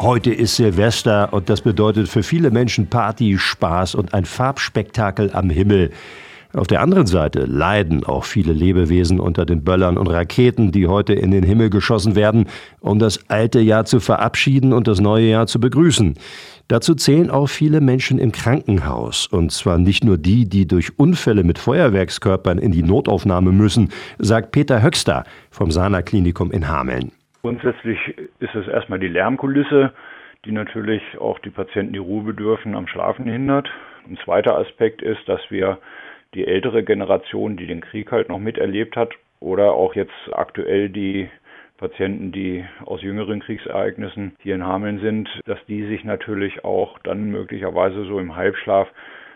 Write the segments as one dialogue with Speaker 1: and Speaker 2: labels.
Speaker 1: Heute ist Silvester und das bedeutet für viele Menschen Party, Spaß und ein Farbspektakel am Himmel. Auf der anderen Seite leiden auch viele Lebewesen unter den Böllern und Raketen, die heute in den Himmel geschossen werden, um das alte Jahr zu verabschieden und das neue Jahr zu begrüßen. Dazu zählen auch viele Menschen im Krankenhaus. Und zwar nicht nur die, die durch Unfälle mit Feuerwerkskörpern in die Notaufnahme müssen, sagt Peter Höxter vom Sana Klinikum in Hameln.
Speaker 2: Grundsätzlich ist es erstmal die Lärmkulisse, die natürlich auch die Patienten, die Ruhe bedürfen, am Schlafen hindert. Ein zweiter Aspekt ist, dass wir die ältere Generation, die den Krieg halt noch miterlebt hat, oder auch jetzt aktuell die Patienten, die aus jüngeren Kriegsereignissen hier in Hameln sind, dass die sich natürlich auch dann möglicherweise so im Halbschlaf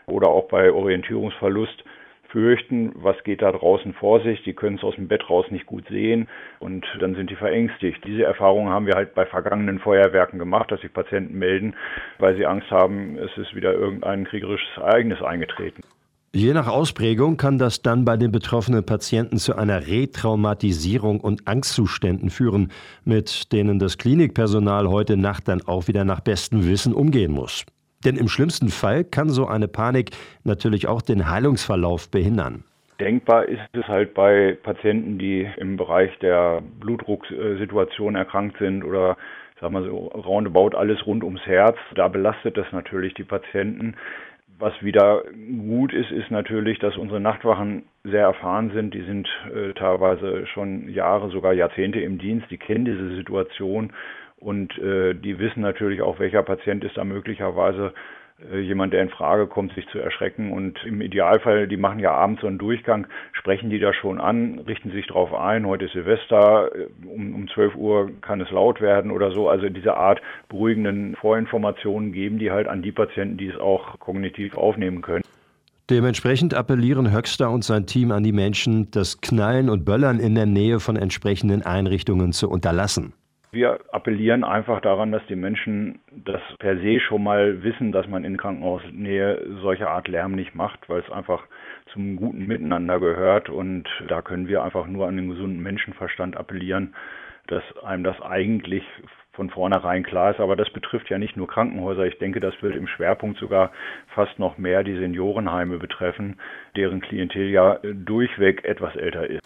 Speaker 2: oder auch bei Orientierungsverlust fürchten, was geht da draußen vor sich, die können es aus dem Bett raus nicht gut sehen und dann sind die verängstigt. Diese Erfahrung haben wir halt bei vergangenen Feuerwerken gemacht, dass sich Patienten melden, weil sie Angst haben, es ist wieder irgendein kriegerisches Ereignis eingetreten.
Speaker 1: Je nach Ausprägung kann das dann bei den betroffenen Patienten zu einer Retraumatisierung und Angstzuständen führen, mit denen das Klinikpersonal heute Nacht dann auch wieder nach bestem Wissen umgehen muss. Denn im schlimmsten Fall kann so eine Panik natürlich auch den Heilungsverlauf behindern.
Speaker 2: Denkbar ist es halt bei Patienten, die im Bereich der Blutdrucksituation erkrankt sind oder sagen wir so roundabout alles rund ums Herz. Da belastet das natürlich die Patienten. Was wieder gut ist, ist natürlich, dass unsere Nachtwachen sehr erfahren sind. Die sind äh, teilweise schon Jahre, sogar Jahrzehnte im Dienst. Die kennen diese Situation und äh, die wissen natürlich auch, welcher Patient ist da möglicherweise äh, jemand, der in Frage kommt, sich zu erschrecken. Und im Idealfall, die machen ja abends so einen Durchgang, sprechen die da schon an, richten sich darauf ein, heute ist Silvester, äh, um, um 12 Uhr kann es laut werden oder so. Also diese Art beruhigenden Vorinformationen geben die halt an die Patienten, die es auch kognitiv aufnehmen können.
Speaker 1: Dementsprechend appellieren Höxter und sein Team an die Menschen, das Knallen und Böllern in der Nähe von entsprechenden Einrichtungen zu unterlassen.
Speaker 2: Wir appellieren einfach daran, dass die Menschen das per se schon mal wissen, dass man in Krankenhausnähe solche Art Lärm nicht macht, weil es einfach zum guten Miteinander gehört. Und da können wir einfach nur an den gesunden Menschenverstand appellieren, dass einem das eigentlich von vornherein klar ist. Aber das betrifft ja nicht nur Krankenhäuser. Ich denke, das wird im Schwerpunkt sogar fast noch mehr die Seniorenheime betreffen, deren Klientel ja durchweg etwas älter ist.